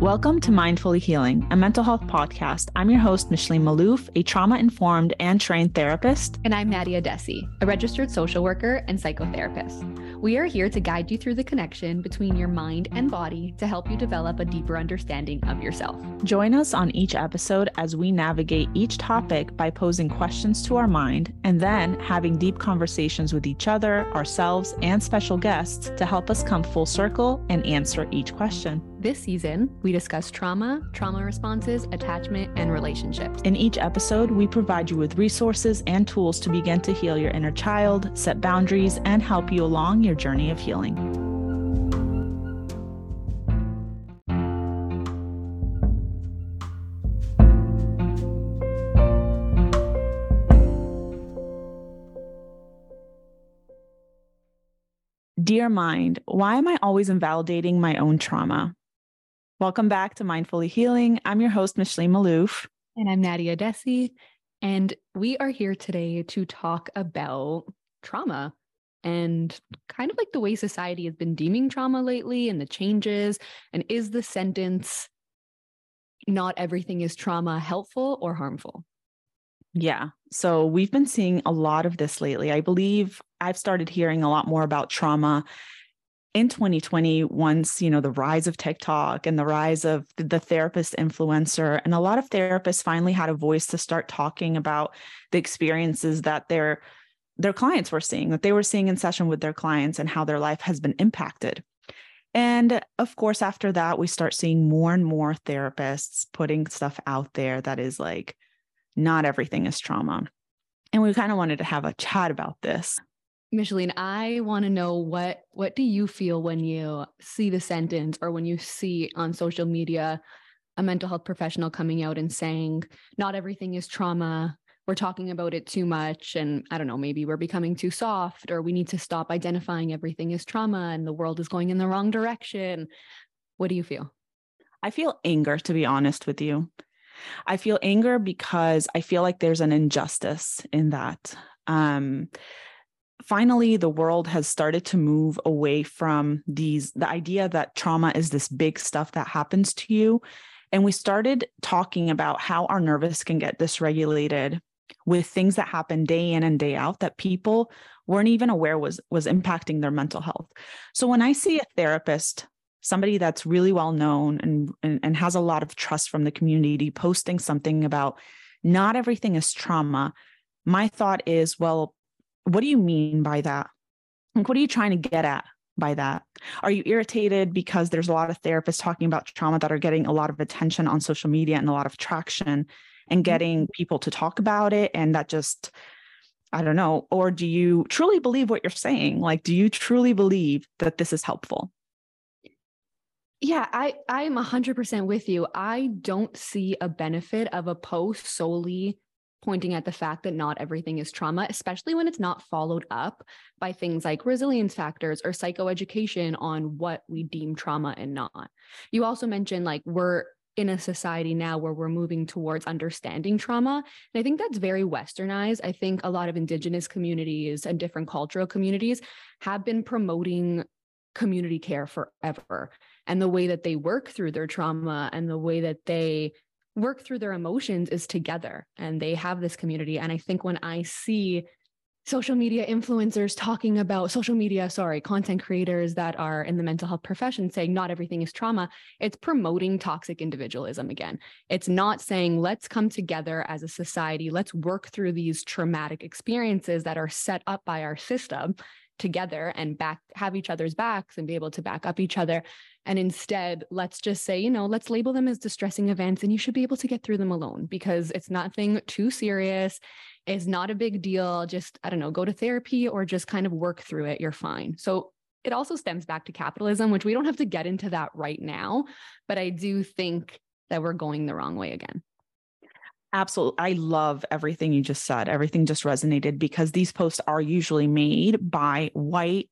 Welcome to Mindfully Healing, a mental health podcast. I'm your host, Micheline Maalouf, a trauma informed and trained therapist. And I'm Nadia Addesi, a registered social worker and psychotherapist. We are here to guide you through the connection between your mind and body to help you develop a deeper understanding of yourself. Join us on each episode as we navigate each topic by posing questions to our mind and then having deep conversations with each other, ourselves, and special guests to help us come full circle and answer each question. This season, we discuss trauma, trauma responses, attachment, and relationships. In each episode, we provide you with resources and tools to begin to heal your inner child, set boundaries, and help you along your journey of healing. Dear mind, why am I always invalidating my own trauma? Welcome back to Mindfully Healing. I'm your host, Micheline Maalouf. And I'm Nadia Addesi. And we are here today to talk about trauma and kind of like the way society has been deeming trauma lately and the changes. And is the sentence, not everything is trauma, helpful or harmful? Yeah. So we've been seeing a lot of this lately. I believe I've started hearing a lot more about trauma in 2020 once you know the rise of tiktok and the rise of the therapist influencer and a lot of therapists finally had a voice to start talking about the experiences that their their clients were seeing that they were seeing in session with their clients and how their life has been impacted. And of course after that we start seeing more and more therapists putting stuff out there that is like not everything is trauma. And we kind of wanted to have a chat about this Micheline, I want to know what what do you feel when you see the sentence or when you see on social media a mental health professional coming out and saying not everything is trauma. We're talking about it too much and I don't know, maybe we're becoming too soft or we need to stop identifying everything as trauma and the world is going in the wrong direction. What do you feel? I feel anger to be honest with you. I feel anger because I feel like there's an injustice in that. Um, finally the world has started to move away from these the idea that trauma is this big stuff that happens to you. And we started talking about how our nervous can get dysregulated with things that happen day in and day out that people weren't even aware was was impacting their mental health. So when i see a therapist somebody that's really well known and, and, and has a lot of trust from the community posting something about not everything is trauma my thought is well what do you mean by that? Like, what are you trying to get at by that? Are you irritated because there's a lot of therapists talking about trauma that are getting a lot of attention on social media and a lot of traction and mm-hmm. getting people to talk about it? And that just, I don't know. Or do you truly believe what you're saying? Like, do you truly believe that this is helpful? Yeah, I I'm 100% with you. I don't see a benefit of a post solely pointing at the fact that not everything is trauma, especially when it's not followed up by things like resilience factors or psychoeducation on what we deem trauma and not. You also mentioned like we're in a society now where we're moving towards understanding trauma. And I think that's very westernized. I think a lot of indigenous communities and different cultural communities have been promoting community care forever. And the way that they work through their trauma and the way that they work through their emotions is together and they have this community. And I think when I see social media influencers talking about social media, sorry, content creators that are in the mental health profession saying not everything is trauma, it's promoting toxic individualism again. It's not saying let's come together as a society, let's work through these traumatic experiences that are set up by our system together and back have each other's backs and be able to back up each other and instead let's just say you know let's label them as distressing events and you should be able to get through them alone because it's nothing too serious it's not a big deal just i don't know go to therapy or just kind of work through it you're fine so it also stems back to capitalism which we don't have to get into that right now but i do think that we're going the wrong way again Absolutely. I love everything you just said. Everything just resonated because these posts are usually made by white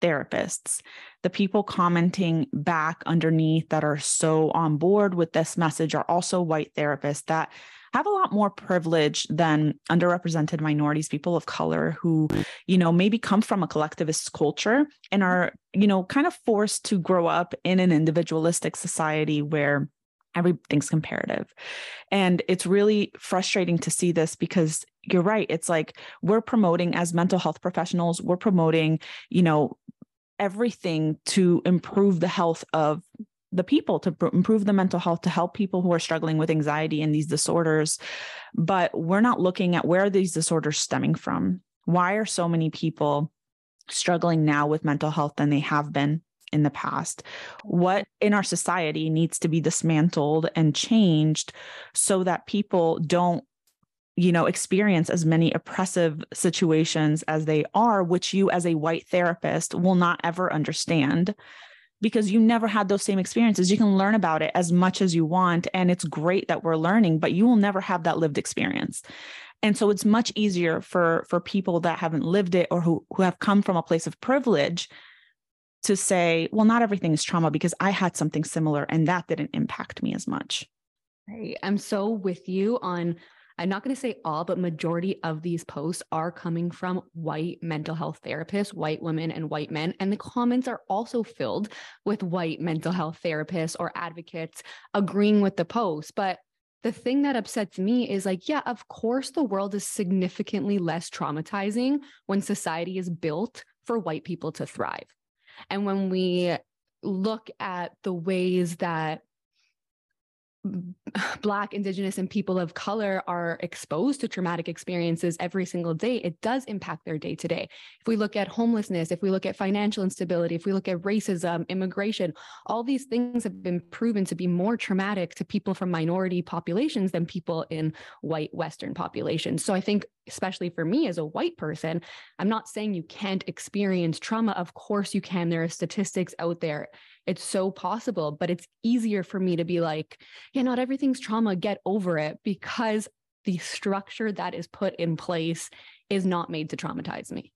therapists, the people commenting back underneath that are so on board with this message are also white therapists that have a lot more privilege than underrepresented minorities, people of color who, you know, maybe come from a collectivist culture and are, you know, kind of forced to grow up in an individualistic society where everything's comparative. And it's really frustrating to see this because you're right. It's like we're promoting as mental health professionals, we're promoting, you know, everything to improve the health of the people to pr- improve the mental health to help people who are struggling with anxiety and these disorders. But we're not looking at where these disorders stemming from? Why are so many people struggling now with mental health than they have been in the past? What in our society needs to be dismantled and changed so that people don't you know experience as many oppressive situations as they are which you as a white therapist will not ever understand because you never had those same experiences. You can learn about it as much as you want. And it's great that we're learning, but you will never have that lived experience. And so it's much easier for for people that haven't lived it or who, who have come from a place of privilege to say, well, not everything is trauma because I had something similar and that didn't impact me as much. Right. I'm so with you on I'm not going to say all, but majority of these posts are coming from white mental health therapists, white women and white men. And the comments are also filled with white mental health therapists or advocates agreeing with the post. But the thing that upsets me is like, yeah, of course, the world is significantly less traumatizing when society is built for white people to thrive. And when we look at the ways that Black, Indigenous, and people of color are exposed to traumatic experiences every single day, it does impact their day to day. If we look at homelessness, if we look at financial instability, if we look at racism, immigration, all these things have been proven to be more traumatic to people from minority populations than people in white Western populations. So I think, especially for me as a white person, I'm not saying you can't experience trauma. Of course you can. There are statistics out there it's so possible, but it's easier for me to be like, yeah, not everything's trauma, get over it because the structure that is put in place is not made to traumatize me.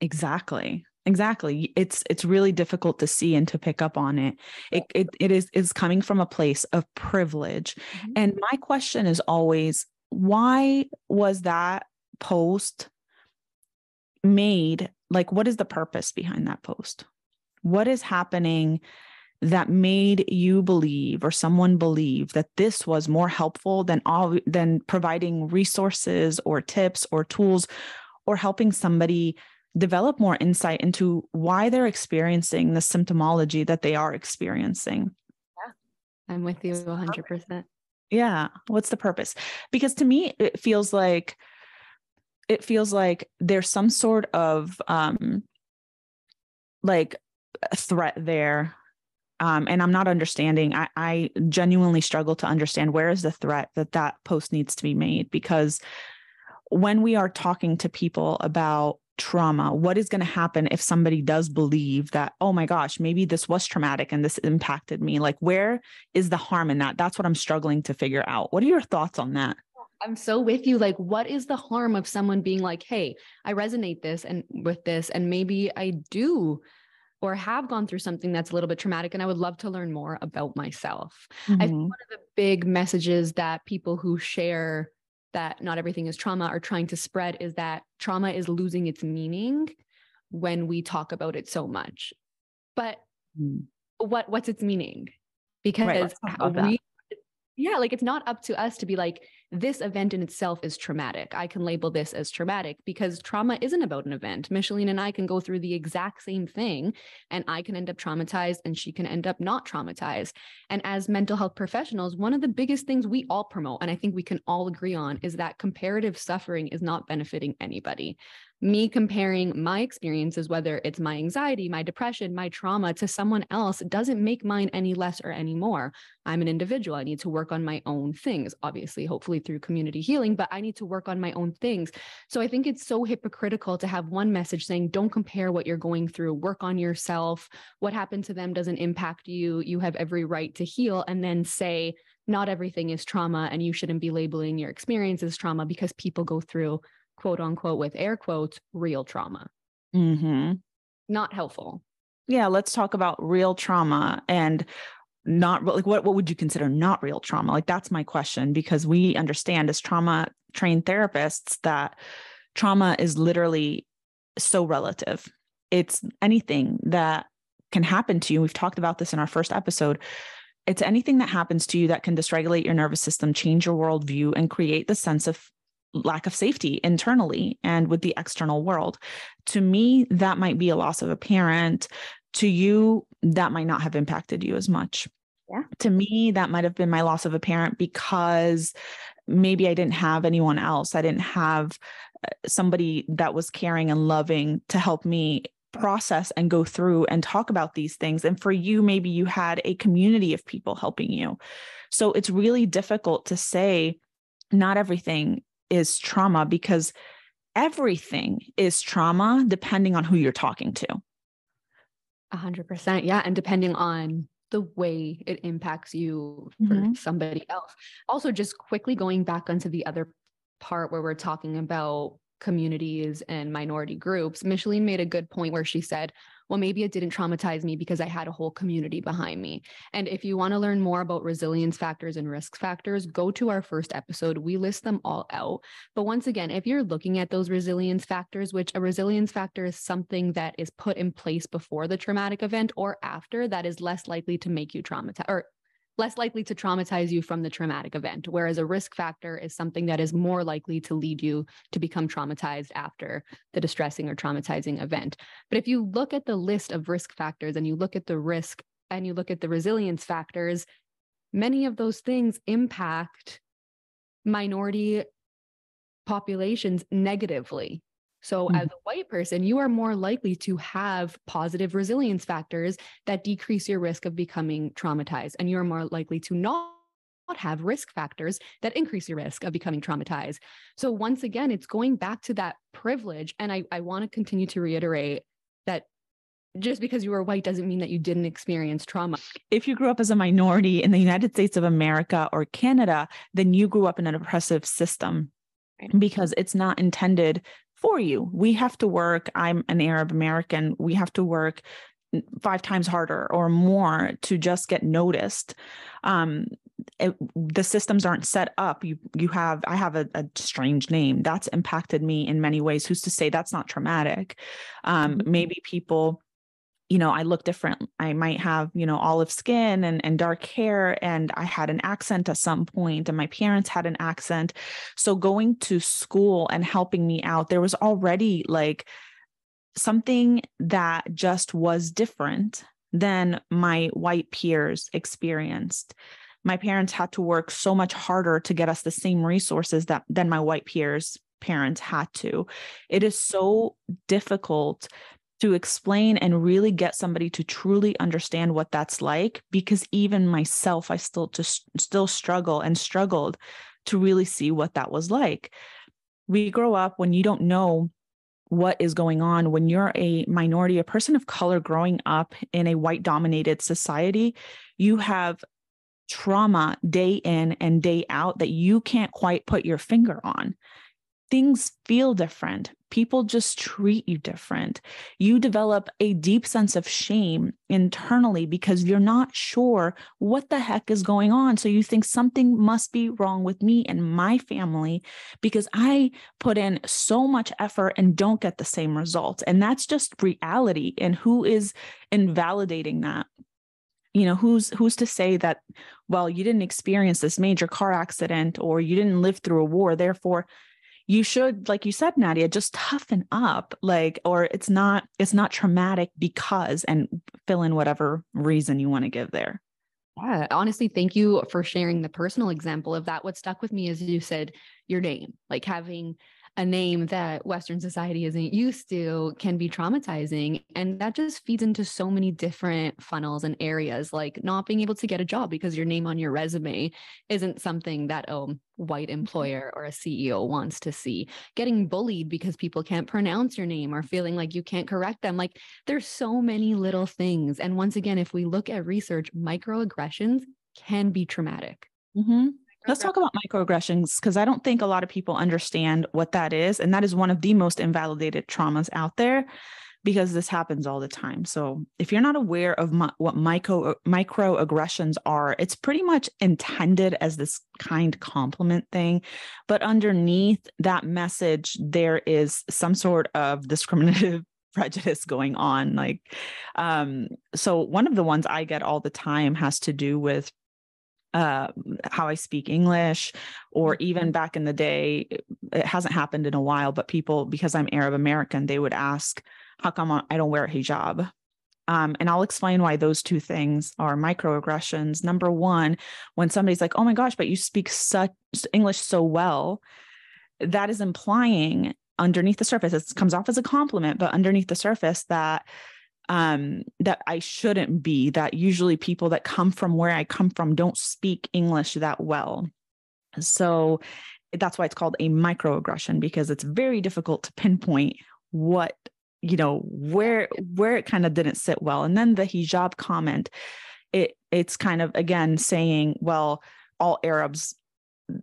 Exactly. Exactly. It's it's really difficult to see and to pick up on it. It it, it is is coming from a place of privilege. Mm-hmm. And my question is always why was that post made? Like what is the purpose behind that post? What is happening that made you believe or someone believe that this was more helpful than all than providing resources or tips or tools or helping somebody develop more insight into why they're experiencing the symptomology that they are experiencing. Yeah. I'm with you 100%. Yeah, what's the purpose? Because to me it feels like it feels like there's some sort of um like threat there um, and i'm not understanding I, I genuinely struggle to understand where is the threat that that post needs to be made because when we are talking to people about trauma what is going to happen if somebody does believe that oh my gosh maybe this was traumatic and this impacted me like where is the harm in that that's what i'm struggling to figure out what are your thoughts on that I'm so with you. Like, what is the harm of someone being like, hey, I resonate this and with this, and maybe I do or have gone through something that's a little bit traumatic and I would love to learn more about myself. Mm-hmm. I think mm-hmm. one of the big messages that people who share that not everything is trauma are trying to spread is that trauma is losing its meaning when we talk about it so much. But mm. what what's its meaning? Because right, we, yeah, like it's not up to us to be like this event in itself is traumatic. I can label this as traumatic because trauma isn't about an event. Micheline and I can go through the exact same thing and I can end up traumatized and she can end up not traumatized. And as mental health professionals, one of the biggest things we all promote, and I think we can all agree on, is that comparative suffering is not benefiting anybody me comparing my experiences, whether it's my anxiety, my depression, my trauma to someone else doesn't make mine any less or any more. I'm an individual. I need to work on my own things, obviously, hopefully through community healing, but I need to work on my own things. So I think it's so hypocritical to have one message saying, don't compare what you're going through, work on yourself. What happened to them doesn't impact you. You have every right to heal. And then say, not everything is trauma and you shouldn't be labeling your experience as trauma because people go through quote unquote with air quotes real trauma mm-hmm. not helpful. Yeah, let's talk about real trauma and not like what what would you consider not real trauma? Like that's my question because we understand as trauma trained therapists that trauma is literally so relative. It's anything that can happen to you. We've talked about this in our first episode. It's anything that happens to you that can dysregulate your nervous system, change your worldview, and create the sense of lack of safety internally and with the external world. To me, that might be a loss of a parent. To you, that might not have impacted you as much. Yeah. To me, that might have been my loss of a parent because maybe I didn't have anyone else. I didn't have uh, somebody that was caring and loving to help me process and go through and talk about these things. And for you, maybe you had a community of people helping you. So it's really difficult to say not everything is trauma because everything is trauma depending on who you're talking to. A hundred percent. Yeah. And depending on the way it impacts you for mm-hmm. somebody else. Also, just quickly going back onto the other part where we're talking about communities and minority groups, Micheline made a good point where she said, well, maybe it didn't traumatize me because I had a whole community behind me. And if you want to learn more about resilience factors and risk factors, go to our first episode. We list them all out. But once again, if you're looking at those resilience factors, which a resilience factor is something that is put in place before the traumatic event or after that is less likely to make you traumatized or less likely to traumatize you from the traumatic event, whereas a risk factor is something that is more likely to lead you to become traumatized after the distressing or traumatizing event. But if you look at the list of risk factors and you look at the risk and you look at the resilience factors, many of those things impact minority populations negatively. So, mm-hmm. as a white person, you are more likely to have positive resilience factors that decrease your risk of becoming traumatized. And you're more likely to not have risk factors that increase your risk of becoming traumatized. So, once again, it's going back to that privilege. And I, I want to continue to reiterate that just because you were white doesn't mean that you didn't experience trauma. If you grew up as a minority in the United States of America or Canada, then you grew up in an oppressive system because it's not intended for you. We have to work. I'm an Arab American. We have to work five times harder or more to just get noticed. Um, it, the systems aren't set up. You you have I have a, a, strange name that's impacted me in many ways. Who's to say that's not traumatic? Um, mm-hmm. Maybe people you know, I look different. I might have, you know, olive skin and, and dark hair, and I had an accent at some point, and my parents had an accent. So going to school and helping me out, there was already like something that just was different than my white peers experienced. My parents had to work so much harder to get us the same resources that than my white peers parents had to. It is so difficult to explain and really get somebody to truly understand what that's like because even myself i still just still struggle and struggled to really see what that was like. We grow up when you don't know what is going on. When you're a minority a person of color growing up in a white dominated society you have trauma day in and day out that you can't quite put your finger on. Things feel different. People just treat you different. You develop a deep sense of shame internally because you're not sure what the heck is going on. So you think something must be wrong with me and my family because I put in so much effort and don't get the same results. And that's just reality. And who is invalidating that? you know who's who's to say that well you didn't experience this major car accident or you didn't live through a war therefore you should like you said nadia just toughen up like or it's not it's not traumatic because and fill in whatever reason you want to give there. Yeah honestly thank you for sharing the personal example of that. What stuck with me is you said your name like having a name that Western society isn't used to can be traumatizing. And that just feeds into so many different funnels and areas, like not being able to get a job because your name on your resume isn't something that a white mm-hmm. employer or a CEO wants to see. Getting bullied because people can't pronounce your name or feeling like you can't correct them. Like there's so many little things. And once again, if we look at research, microaggressions can be traumatic. Mm-hmm. Let's talk about microaggressions because I don't think a lot of people understand what that is. And that is one of the most invalidated traumas out there. because this happens all the time. So if you're not aware of my, what micro microaggressions are, it's pretty much intended as this kind compliment thing, but underneath that message there is some sort of discriminative prejudice going on like um so one of the ones i get all the time has to do with uh, how I speak English, or even mm-hmm. back in the day, it hasn't happened in a while, but people, because I'm Arab American, they would ask, How come I don't wear a hijab? Um, and I'll explain why those two things are microaggressions. Number one, when somebody's like, Oh my gosh, but you speak such English so well, that is implying underneath the surface, it comes off as a compliment, but underneath the surface that um, that I shouldn't be, that usually people that come from where I come from don't speak English that well. So that's why it's called a microaggression because it's very difficult to pinpoint what you know where where it kind of didn't sit well and then the hijab comment it it's kind of again saying well all arabs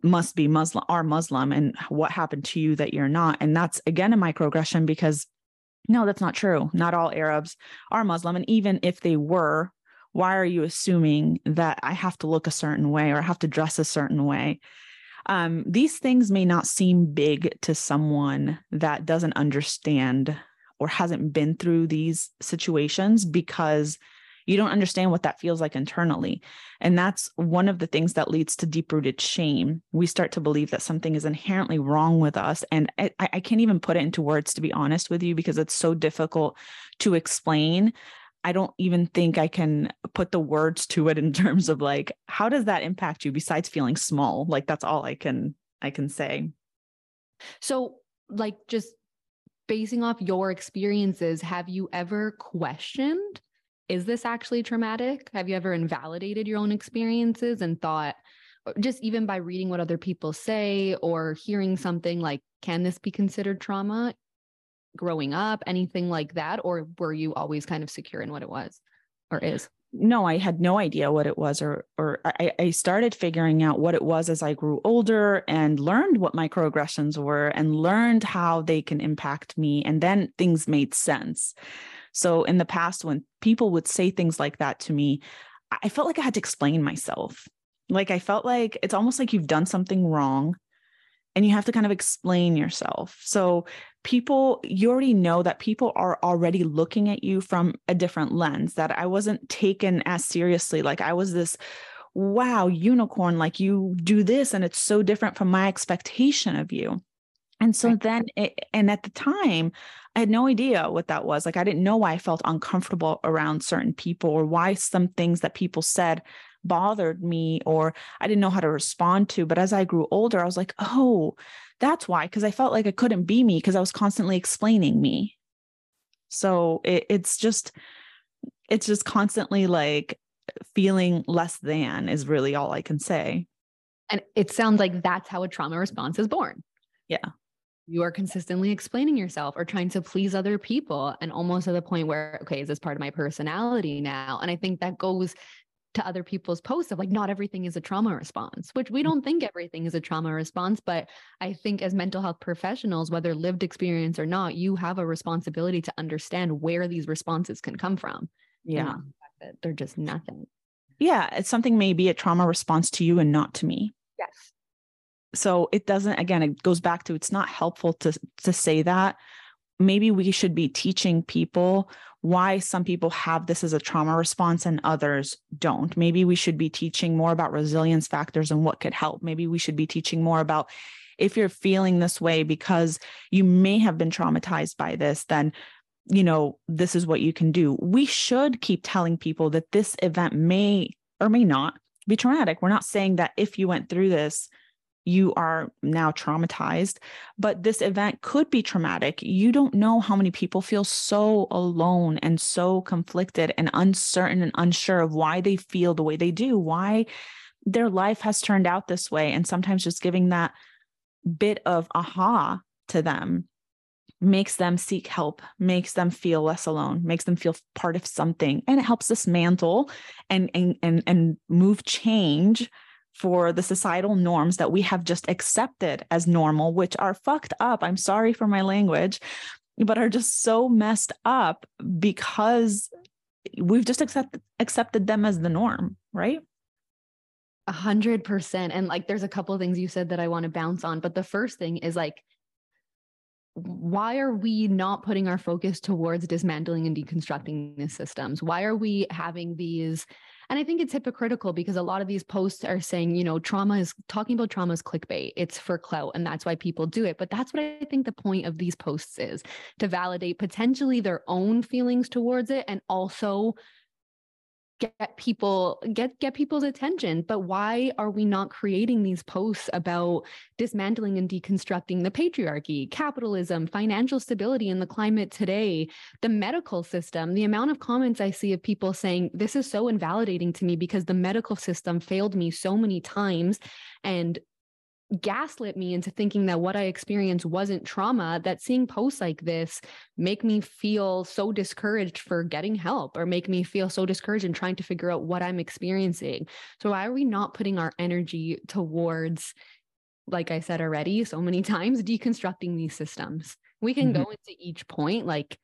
must be muslim are muslim and what happened to you that you're not and that's again a microaggression because no, that's not true. Not all Arabs are Muslim. And even if they were, why are you assuming that I have to look a certain way or have to dress a certain way? Um, these things may not seem big to someone that doesn't understand or hasn't been through these situations because you don't understand what that feels like internally. And that's one of the things that leads to deep rooted shame. We start to believe that something is inherently wrong with us. And I, I can't even put it into words, to be honest with you, because it's so difficult to explain. I don't even think I can put the words to it in terms of like, how does that impact you besides feeling small? Like that's all I can I can say. So like just basing off your experiences, have you ever questioned is this actually traumatic? Have you ever invalidated your own experiences and thought, uh, just even by reading what other people say or hearing something like, can this be considered trauma growing up, anything like that? Or were you always kind of secure in what it was or is? no i had no idea what it was or or I, I started figuring out what it was as i grew older and learned what microaggressions were and learned how they can impact me and then things made sense so in the past, when people would say things like that to me, I felt like I had to explain myself. Like I felt like it's almost like you've done something wrong and you have to kind of explain yourself. So people, you already know that people are already looking at you from a different lens, that I wasn't taken as seriously. Like I was this wow, unicorn, like you do this and it's so different from my expectation of you. And so right. then, it, and at the time, I had no idea what that was. Like, I didn't know why I felt uncomfortable around certain people or why some things that people said bothered me or I didn't know how to respond to. But as I grew older, I was like, oh, that's why. Cause I felt like I couldn't be me because I was constantly explaining me. So it, it's just, it's just constantly like feeling less than is really all I can say. And it sounds like that's how a trauma response is born. Yeah you are consistently explaining yourself or trying to please other people and almost at the point where okay is this part of my personality now? And i think that goes to other people's posts of like not everything is a trauma response which we mm. don't think everything is a trauma response but i think as mental health professionals whether lived experience or not you have a responsibility to understand where these responses can come from yeah. they're just nothing. Yeah it's something may be a trauma response to you and not to me. Yes so it doesn't again it goes back to it's not helpful to to say that. Maybe we should be teaching people why some people have this as a trauma response and others don't. Maybe we should be teaching more about resilience factors and what could help. Maybe we should be teaching more about if you're feeling this way because you may have been traumatized by this then you know this is what you can do. We should keep telling people that this event may or may not be traumatic. We're not saying that if you went through this you are now traumatized, but this event could be traumatic. You don't know how many people feel so alone and so conflicted and uncertain and unsure of why they feel the way they do, why their life has turned out this way. And sometimes just giving that bit of aha to them makes them seek help, makes them feel less alone, makes them feel part of something, and it helps dismantle and and and, and move change for the societal norms that we have just accepted as normal, which are fucked up. I'm sorry for my language, but are just so messed up because we've just accepted accepted them as the norm, right? A hundred percent. And like there's a couple of things you said that I want to bounce on. But the first thing is like why are we not putting our focus towards dismantling and deconstructing these systems? Why are we having these? And I think it's hypocritical because a lot of these posts are saying, you know, trauma is talking about trauma is clickbait. It's for clout. And that's why people do it. But that's what I think the point of these posts is to validate potentially their own feelings towards it and also get people get get people's attention but why are we not creating these posts about dismantling and deconstructing the patriarchy capitalism financial stability in the climate today? The medical system the amount of comments i see of people saying this is so invalidating to me because the medical system failed me so many times and gaslit me into thinking that what I experienced wasn't trauma, that seeing posts like this make me feel so discouraged for getting help or make me feel so discouraged in trying to figure out what I'm experiencing. So why are we not putting our energy towards like I said already so many times deconstructing these systems? We can mm-hmm. go into each point like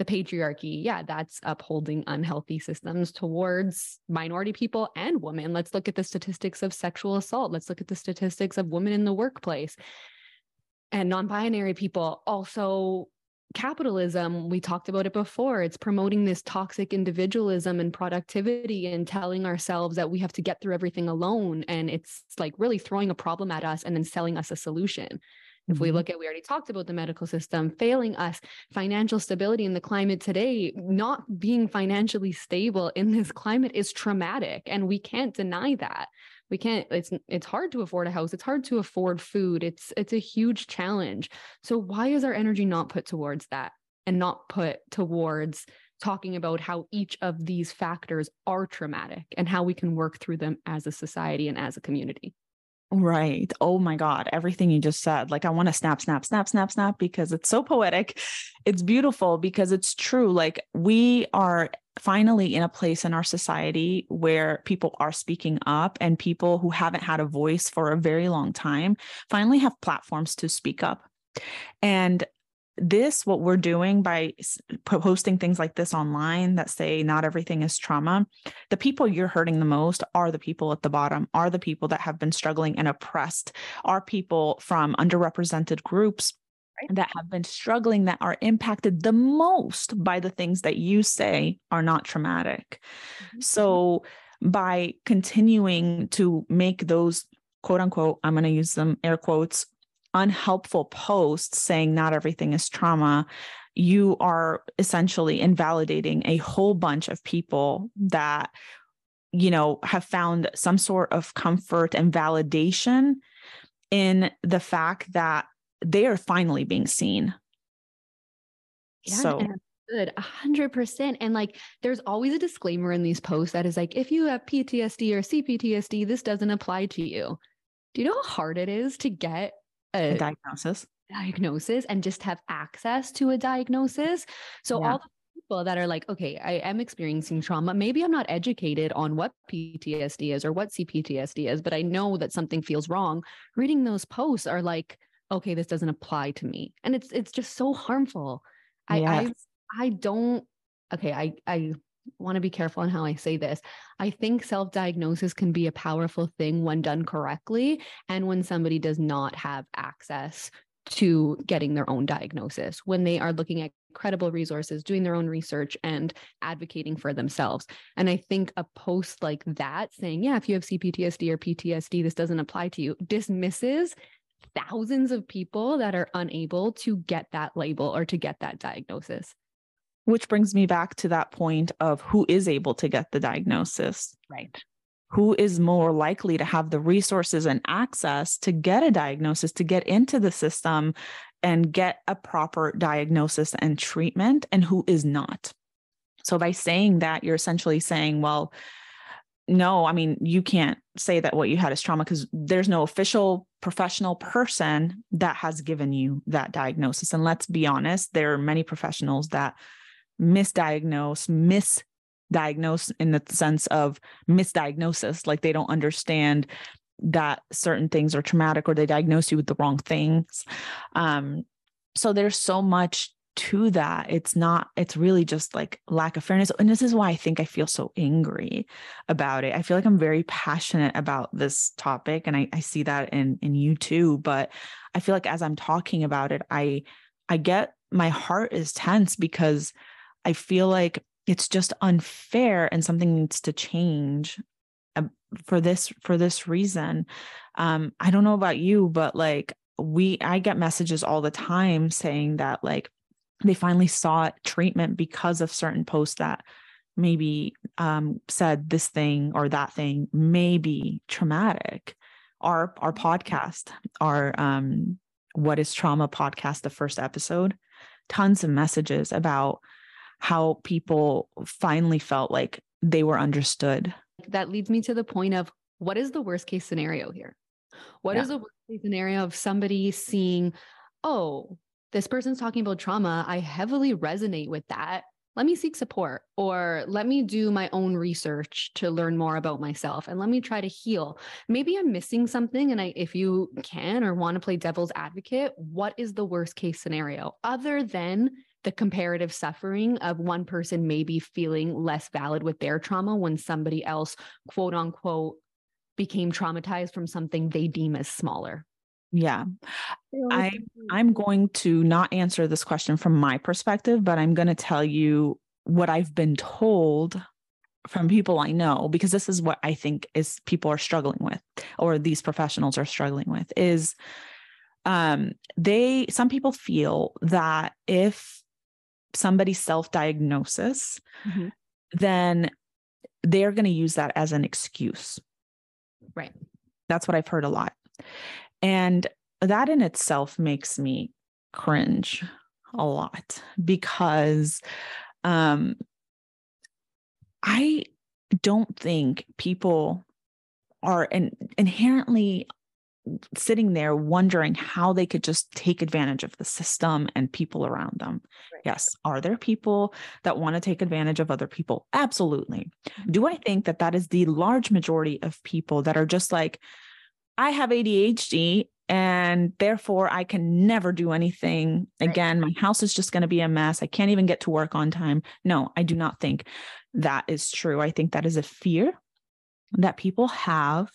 the patriarchy, yeah, that's upholding unhealthy systems towards minority people and women. Let's look at the statistics of sexual assault. Let's look at the statistics of women in the workplace and non binary people. Also, capitalism, we talked about it before. It's promoting this toxic individualism and productivity and telling ourselves that we have to get through everything alone. And it's like really throwing a problem at us and then selling us a solution. If we mm-hmm. look at, we already talked about the medical system failing us, financial stability in the climate today, not being financially stable in this climate is traumatic. And we can't deny that. We can't, it's it's hard to afford a house. It's hard to afford food. It's it's a huge challenge. So why is our energy not put towards that and not put towards talking about how each of these factors are traumatic and how we can work through them as a society and as a community? Right. Oh my God. Everything you just said. Like, I want to snap, snap, snap, snap, snap because it's so poetic. It's beautiful because it's true. Like, we are finally in a place in our society where people are speaking up and people who haven't had a voice for a very long time finally have platforms to speak up. And this what we're doing by posting things like this online that say not everything is trauma the people you're hurting the most are the people at the bottom are the people that have been struggling and oppressed are people from underrepresented groups that have been struggling that are impacted the most by the things that you say are not traumatic mm-hmm. so by continuing to make those quote unquote i'm going to use them air quotes unhelpful posts saying not everything is trauma, you are essentially invalidating a whole bunch of people that you know have found some sort of comfort and validation in the fact that they are finally being seen. Yeah, so good a hundred percent and like there's always a disclaimer in these posts that is like if you have ptsd or cptsd this doesn't apply to you. Do you know how hard it is to get a, a diagnosis diagnosis and just have access to a diagnosis. So yeah. all the people that are like, okay, I am experiencing trauma. Maybe I'm not educated on what PTSD is or what CPTSD is, but I know that something feels wrong. Reading those posts are like, okay, this doesn't apply to me. And it's it's just so harmful. Yes. I I I don't okay, I I want to be careful on how I say this. I think self diagnosis can be a powerful thing when done correctly and when somebody does not have access to getting their own diagnosis, when they are looking at credible resources, doing their own research, and advocating for themselves. And I think a post like that saying, yeah, if you have CPTSD or PTSD, this doesn't apply to you, dismisses thousands of people that are unable to get that label or to get that diagnosis. Which brings me back to that point of who is able to get the diagnosis. Right. Who is more likely to have the resources and access to get a diagnosis, to get into the system and get a proper diagnosis and treatment, and who is not. So, by saying that, you're essentially saying, well, no, I mean, you can't say that what you had is trauma because there's no official professional person that has given you that diagnosis. And let's be honest, there are many professionals that misdiagnose, misdiagnose in the sense of misdiagnosis, like they don't understand that certain things are traumatic or they diagnose you with the wrong things. Um, so there's so much to that. It's not it's really just like lack of fairness. And this is why i think i feel so angry about it. I feel like i'm very passionate about this topic and i, I see that in in you too. But i feel like as i'm talking about it i i get my heart is tense because i feel like it's just unfair and something needs to change um, for this for this reason. Um i don't know about you but like we i get messages all the time saying that like they finally sought treatment because of certain posts that maybe um, said this thing or that thing may be traumatic. Our our podcast our um, what is trauma podcast the first episode tons of messages about how people finally felt like they were understood that leads me to the point of what is the worst case scenario here What yeah. is the worst case scenario of somebody seeing oh this person's talking about trauma. I heavily resonate with that. Let me seek support or let me do my own research to learn more about myself and let me try to heal. Maybe I'm missing something. And I, if you can or want to play devil's advocate, what is the worst case scenario other than the comparative suffering of one person maybe feeling less valid with their trauma when somebody else, quote unquote, became traumatized from something they deem as smaller? Yeah. I I'm going to not answer this question from my perspective, but I'm going to tell you what I've been told from people I know because this is what I think is people are struggling with or these professionals are struggling with is um they some people feel that if somebody self-diagnosis mm-hmm. then they're going to use that as an excuse. Right. That's what I've heard a lot. And that in itself makes me cringe a lot because um, I don't think people are in, inherently sitting there wondering how they could just take advantage of the system and people around them. Right. Yes. Are there people that want to take advantage of other people? Absolutely. Mm-hmm. Do I think that that is the large majority of people that are just like, I have ADHD and therefore I can never do anything right. again. My house is just going to be a mess. I can't even get to work on time. No, I do not think that is true. I think that is a fear that people have.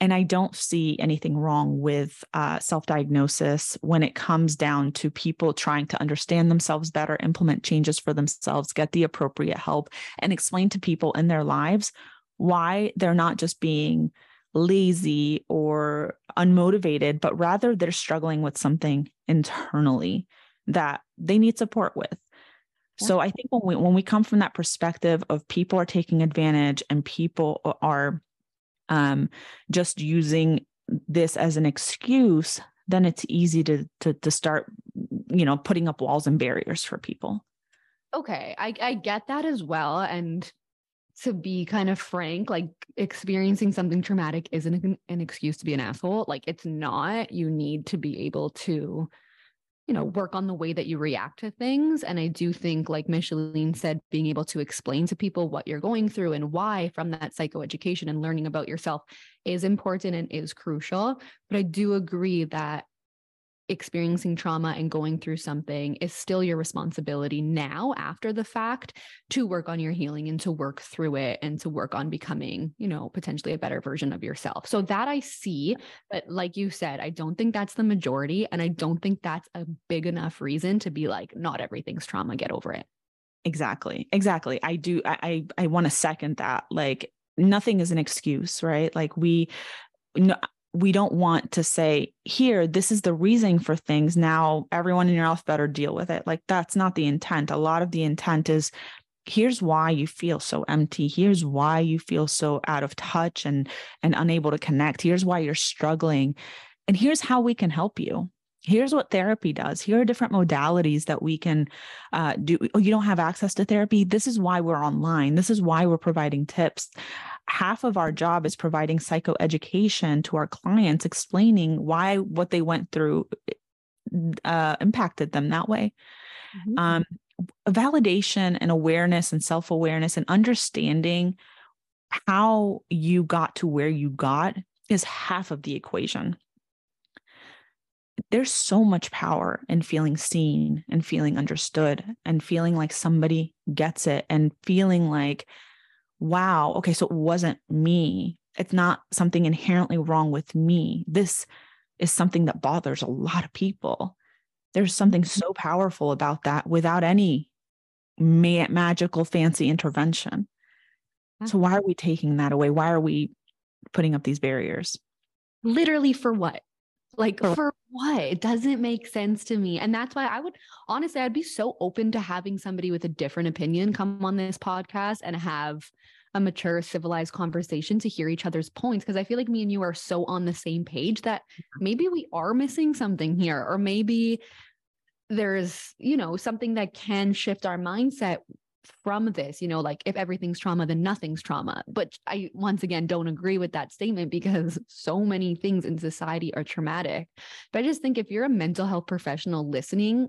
And I don't see anything wrong with uh, self diagnosis when it comes down to people trying to understand themselves better, implement changes for themselves, get the appropriate help, and explain to people in their lives why they're not just being lazy or unmotivated, but rather they're struggling with something internally that they need support with. Yeah. So I think when we when we come from that perspective of people are taking advantage and people are um, just using this as an excuse, then it's easy to to to start, you know, putting up walls and barriers for people. Okay, I I get that as well, and to be kind of frank, like experiencing something traumatic isn't an, excuse to be an asshole. Like it's not. You need to be able to, you know, work on the way that you react to things. And I do think, like Micheline said, being able to explain to people what you're going through and why from that psychoeducation and learning about yourself is important and is crucial. But I do agree that experiencing trauma and going through something is still your responsibility now after the fact to work on your healing and to work through it and to work on becoming, you know, potentially a better version of yourself. So that I see, but like you said, I don't think that's the majority and I don't think that's a big enough reason to be like not everything's trauma, get over it. Exactly. Exactly. I do I I, I want to second that. Like nothing is an excuse, right? Like we no, we don't want to say here this is the reason for things. Now everyone in your life better deal with it. Like that's not the intent. A lot of the intent is here's why you feel so empty. Here's why you feel so out of touch and and unable to connect. Here's why you're struggling. And here's how we can help you. Here's what therapy does. Here are different modalities that we can uh, do. Oh you don't have access to therapy? This is why we're online. This is why we're providing tips half of our job is providing psychoeducation to our clients explaining why what they went through uh, impacted them that way mm-hmm. um, validation and awareness and self-awareness and understanding how you got to where you got is half of the equation there's so much power in feeling seen and feeling understood and feeling like somebody gets it and feeling like, wow, okay, so it wasn't me. It's not something inherently wrong with me. This is something that bothers a lot of people. There's something mm-hmm. so powerful about that without any ma- magical, fancy intervention. So, why are we taking that away? Why are we putting up these barriers? Literally, for what? Like, for, what? It doesn't make sense to me. And that's why I would honestly, I'd be so open to having somebody with a different opinion come on this podcast and have a mature, civilized conversation to hear each other's points. Cause I feel like me and you are so on the same page that maybe we are missing something here, or maybe there's, you know, something that can shift our mindset from this, you know, like if everything's trauma, then nothing's trauma. But I once again don't agree with that statement because so many things in society are traumatic. But I just think if you're a mental health professional listening,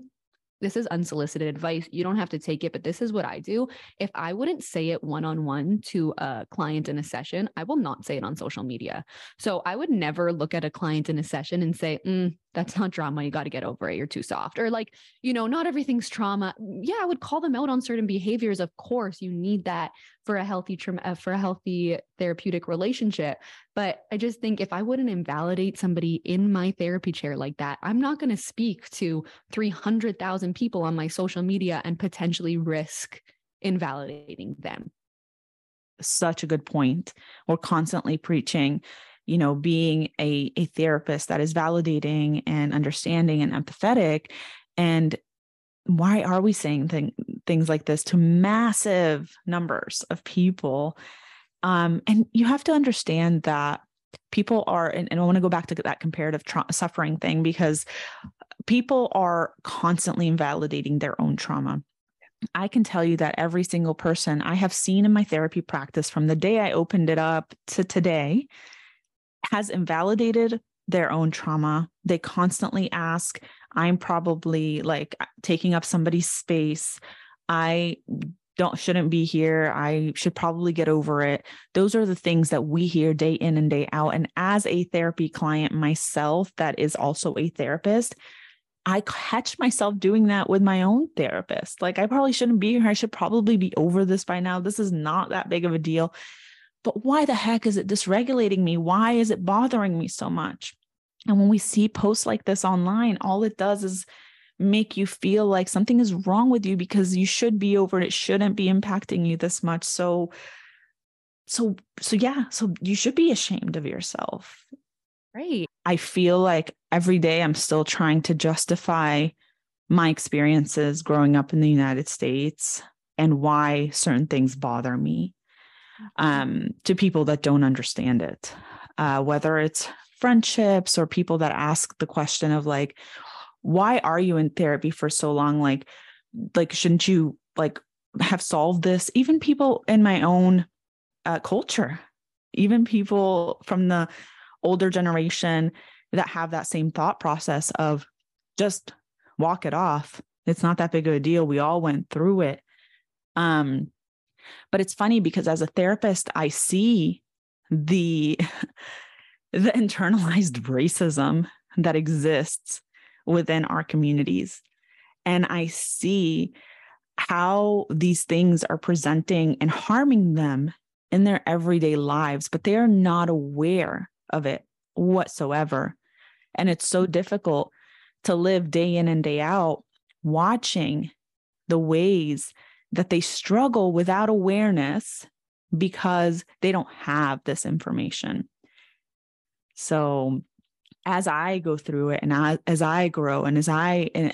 this is unsolicited advice. You don't have to take it, but this is what I do. If I wouldn't say it one on one to a client in a session, I will not say it on social media. So I would never look at a client in a session and say, mm, that's not trauma. You got to get over it. You're too soft. Or like, you know, not everything's trauma. Yeah, I would call them out on certain behaviors. Of course, you need that for a healthy uh, for a healthy therapeutic relationship. But I just think if I wouldn't invalidate somebody in my therapy chair like that, I'm not going to speak to 300,000 people on my social media and potentially risk invalidating them. Such a good point. We're constantly preaching you know being a, a therapist that is validating and understanding and empathetic and why are we saying thing, things like this to massive numbers of people um, and you have to understand that people are and, and i want to go back to that comparative tra- suffering thing because people are constantly invalidating their own trauma I can tell you that every single person I have seen in my therapy practice from the day I opened it up to today has invalidated their own trauma. They constantly ask, I'm probably like taking up somebody's space. I don't shouldn't be here. I should probably get over it. Those are the things that we hear day in and day out. And as a therapy client myself, that is also a therapist, I catch myself doing that with my own therapist. Like, I probably shouldn't be here. I should probably be over this by now. This is not that big of a deal but why the heck is it dysregulating me? Why is it bothering me so much? And when we see posts like this online, all it does is make you feel like something is wrong with you because you should be over it. It shouldn't be impacting you this much. So, so, so yeah, so you should be ashamed of yourself. Right. I feel like every day I'm still trying to justify my experiences growing up in the United States and why certain things bother me um, to people that don't understand it, uh, whether it's friendships or people that ask the question of like, why are you in therapy for so long? Like, like shouldn't you like have solved this? Even people in my own uh, culture, even people from the older generation that have that same thought process of just walk it off. It's not that big of a deal. We all went through it. Um, but it's funny because as a therapist, I see the the internalized racism that exists within our communities. And I see how these things are presenting and harming them in their everyday lives, but they are not aware of it whatsoever. And it's so difficult to live day in and day out watching the ways that they struggle without awareness because they don't have this information. So, as I go through it and I, as I grow and as I eh,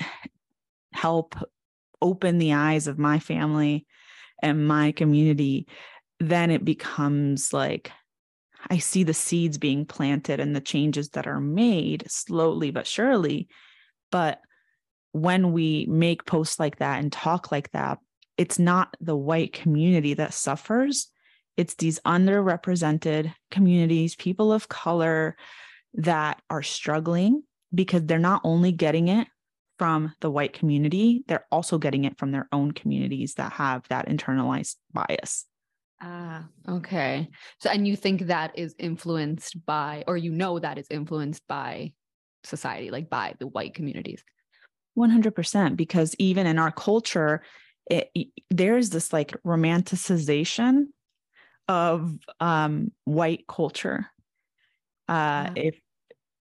help open the eyes of my family and my community, then it becomes like I see the seeds being planted and the changes that are made slowly but surely. But when we make posts like that and talk like that, it's not the white community that suffers it's these underrepresented communities people of color that are struggling because they're not only getting it from the white community they're also getting it from their own communities that have that internalized bias Ah, okay. So, and you think that is influenced by, or you know that is influenced by society, like by the white communities. 100% because even in our culture it, there's this like romanticization of um, white culture uh, yeah. if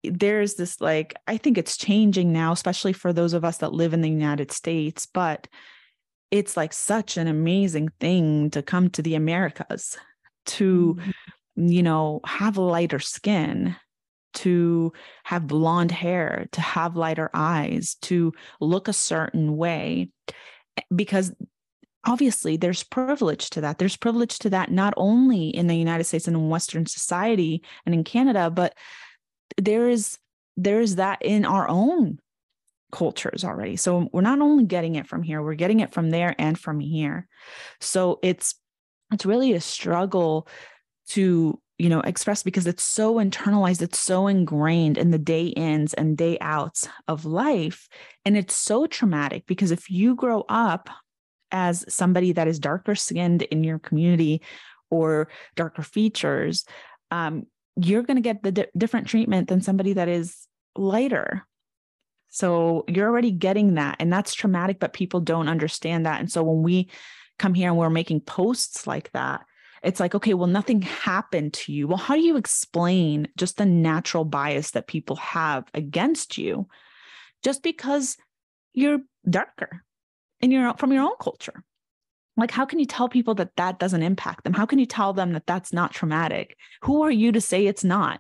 there's this like i think it's changing now especially for those of us that live in the united states but it's like such an amazing thing to come to the americas to mm-hmm. you know have lighter skin to have blonde hair, to have lighter eyes, to look a certain way. Because obviously there's privilege to that. There's privilege to that not only in the United States and in Western society and in Canada, but there is there is that in our own cultures already. So we're not only getting it from here, we're getting it from there and from here. So it's it's really a struggle to you know express because it's so internalized it's so ingrained in the day ins and day outs of life and it's so traumatic because if you grow up as somebody that is darker skinned in your community or darker features um, you're going to get the di- different treatment than somebody that is lighter. So you're already getting that and that's traumatic but people don't understand that. And so when we come here and we're making posts like that it's like, okay, well, nothing happened to you. Well, how do you explain just the natural bias that people have against you just because you're darker and you're from your own culture? Like, how can you tell people that that doesn't impact them? How can you tell them that that's not traumatic? Who are you to say it's not?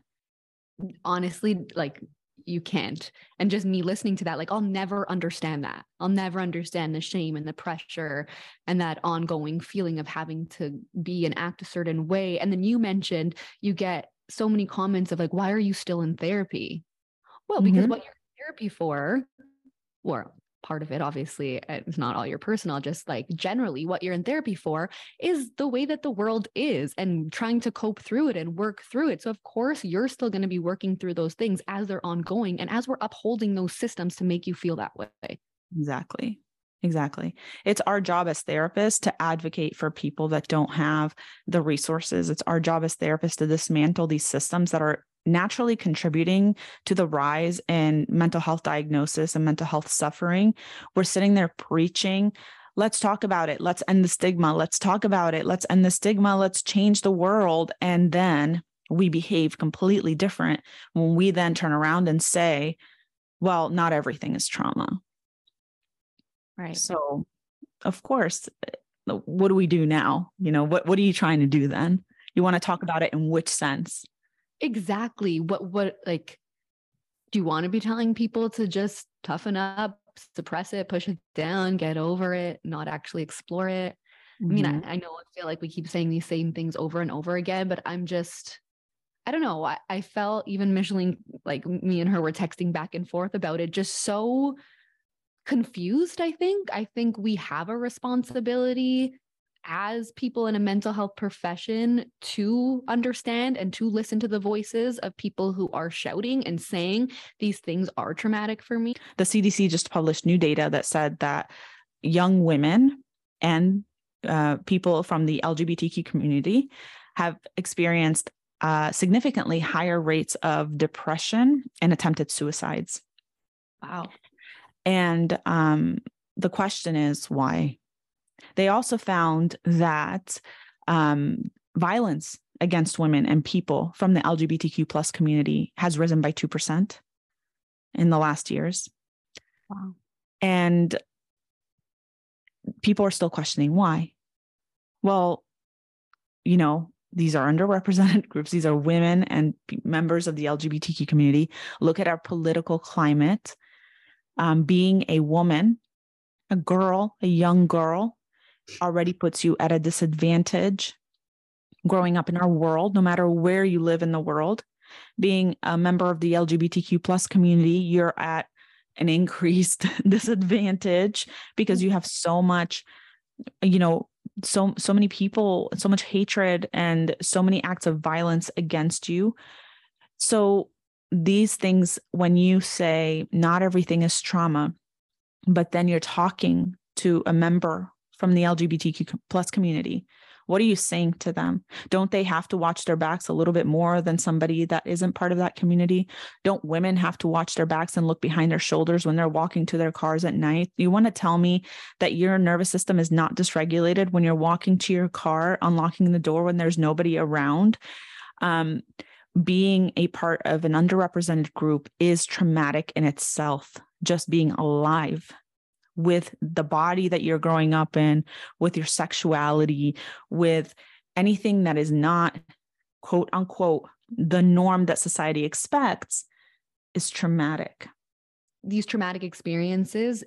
Honestly, like you can't. And just me listening to that, like I'll never understand that. I'll never understand the shame and the pressure and that ongoing feeling of having to be and act a certain way. And then you mentioned you get so many comments of like, why are you still in therapy? Well, because mm-hmm. what you're in therapy for, or part of it obviously eh, it's not all your personal just like generally what you're in therapy for is the way that the world is and trying to cope through it and work through it so of course you're still going to be working through those things as they're ongoing and as we're upholding those systems to make you feel that way exactly Exactly. It's our job as therapists to advocate for people that don't have the resources. It's our job as therapists to dismantle these systems that are naturally contributing to the rise in mental health diagnosis and mental health suffering. We're sitting there preaching, let's talk about it. Let's end the stigma. Let's talk about it. Let's end the stigma. Let's change the world. And then we behave completely different when we then turn around and say, well, not everything is trauma. Right. So, of course, what do we do now? You know, what what are you trying to do then? You want to talk about it in which sense? Exactly. What what like do you want to be telling people to just toughen up, suppress it, push it down, get over it, not actually explore it? Mm-hmm. I mean, I, mm-hmm. I know I feel like we keep saying these same things over and over again, but I'm just I don't know. I, I felt even Micheline, like me and her were texting back and forth about it, just so confused. I think. I think we have a responsibility as people in a mental health profession to understand and to listen to the voices of people who are shouting and saying these things are traumatic for me. The CDC just published new data that said that young women and uh, people from the LGBTQ community have experienced uh, significantly higher rates of depression and attempted suicides. Wow. And um, the question is why? They also found that um, violence against women and people from the LGBTQ plus community has risen by 2% in the last years. Wow. And people are still questioning why. Well, you know, these are underrepresented groups. These are women and members of the LGBTQ community. Look at our political climate. Um, being a woman, a girl, a young girl, already puts you at a disadvantage growing up in our world, no matter where you live in the world. Being a member of the LGBTQ plus community, you're at an increased disadvantage because you have so much, you know, so so many people, so much hatred and so many acts of violence against you. So these things, when you say not everything is trauma, but then you're talking to a member from the LGBTQ plus community What are you saying to them? Don't they have to watch their backs a little bit more than somebody that isn't part of that community? Don't women have to watch their backs and look behind their shoulders when they're walking to their cars at night? You want to tell me that your nervous system is not dysregulated when you're walking to your car, unlocking the door when there's nobody around? Um, being a part of an underrepresented group is traumatic in itself, just being alive with the body that you're growing up in, with your sexuality, with anything that is not quote unquote the norm that society expects is traumatic. These traumatic experiences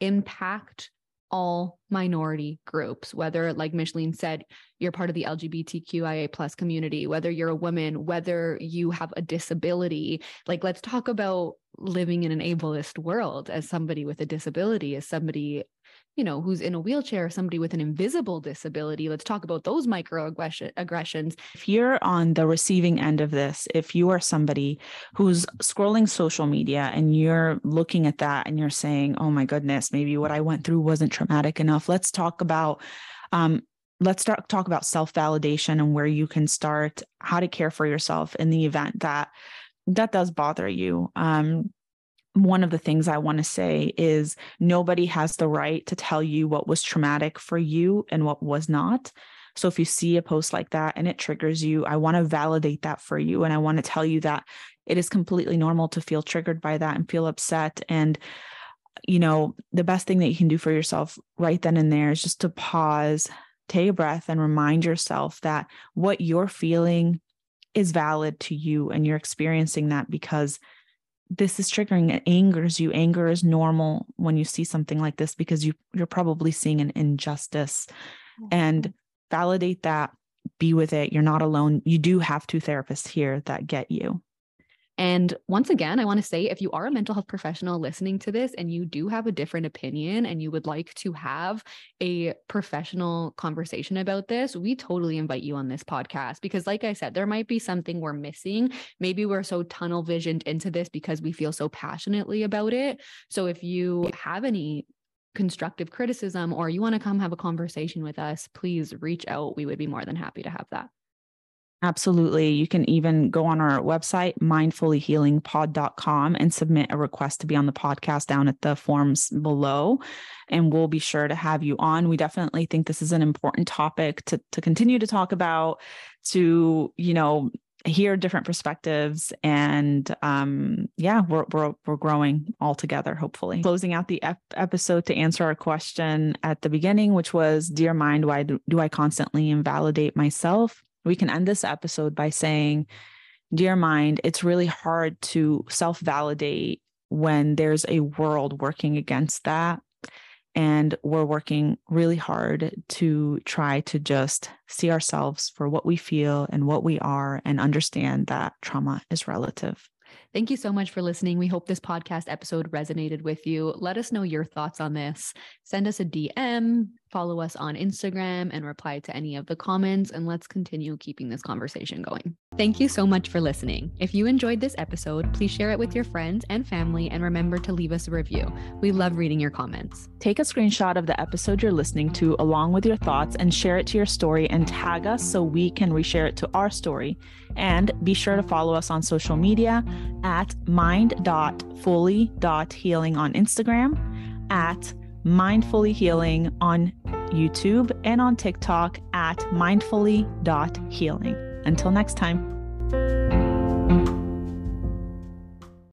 impact all minority groups, whether, like Micheline said, you're part of the LGBTQIA plus community, whether you're a woman, whether you have a disability. Like, let's talk about living in an ableist world as somebody with a disability, as somebody you know, who's in a wheelchair, somebody with an invisible disability. Let's talk about those microaggressions. If you're on the receiving end of this, if you are somebody who's scrolling social media and you're looking at that and you're saying, oh my goodness, maybe what I went through wasn't traumatic enough, let's talk about. Um, let's start talk about self-validation and where you can start how to care for yourself in the event that that does bother you um, one of the things I want to say is nobody has the right to tell you what was traumatic for you and what was not. So if you see a post like that and it triggers you, I want to validate that for you. And I want to tell you that it is completely normal to feel triggered by that and feel upset. And, you know, the best thing that you can do for yourself right then and there is just to pause, take a breath, and remind yourself that what you're feeling is valid to you and you're experiencing that because this is triggering it angers you anger is normal when you see something like this because you you're probably seeing an injustice. Mm-hmm. and validate that be with it. You're not alone. You do have two therapists here that get you and once again, I want to say if you are a mental health professional listening to this and you do have a different opinion and you would like to have a professional conversation about this, we totally invite you on this podcast because, like I said, there might be something we're missing. Maybe we're so tunnel visioned into this because we feel so passionately about it. So if you have any constructive criticism or you want to come have a conversation with us, please reach out. We would be more than happy to have that. Absolutely. You can even go on our website, mindfullyhealingpod.com, and submit a request to be on the podcast down at the forms below. And we'll be sure to have you on. We definitely think this is an important topic to, to continue to talk about, to, you know, hear different perspectives and um yeah we're we're, we're growing all together hopefully closing out the ep- episode to answer our question at the beginning which was dear mind why do, do i constantly invalidate myself we can end this episode by saying, Dear mind, it's really hard to self validate when there's a world working against that. And we're working really hard to try to just see ourselves for what we feel and what we are and understand that trauma is relative. Thank you so much for listening. We hope this podcast episode resonated with you. Let us know your thoughts on this. Send us a DM, follow us on Instagram, and reply to any of the comments. And let's continue keeping this conversation going. Thank you so much for listening. If you enjoyed this episode, please share it with your friends and family and remember to leave us a review. We love reading your comments. Take a screenshot of the episode you're listening to along with your thoughts and share it to your story and tag us so we can reshare it to our story. And be sure to follow us on social media at mind.fully.healing on Instagram, at mindfully healing on YouTube, and on TikTok at mindfully.healing. Until next time.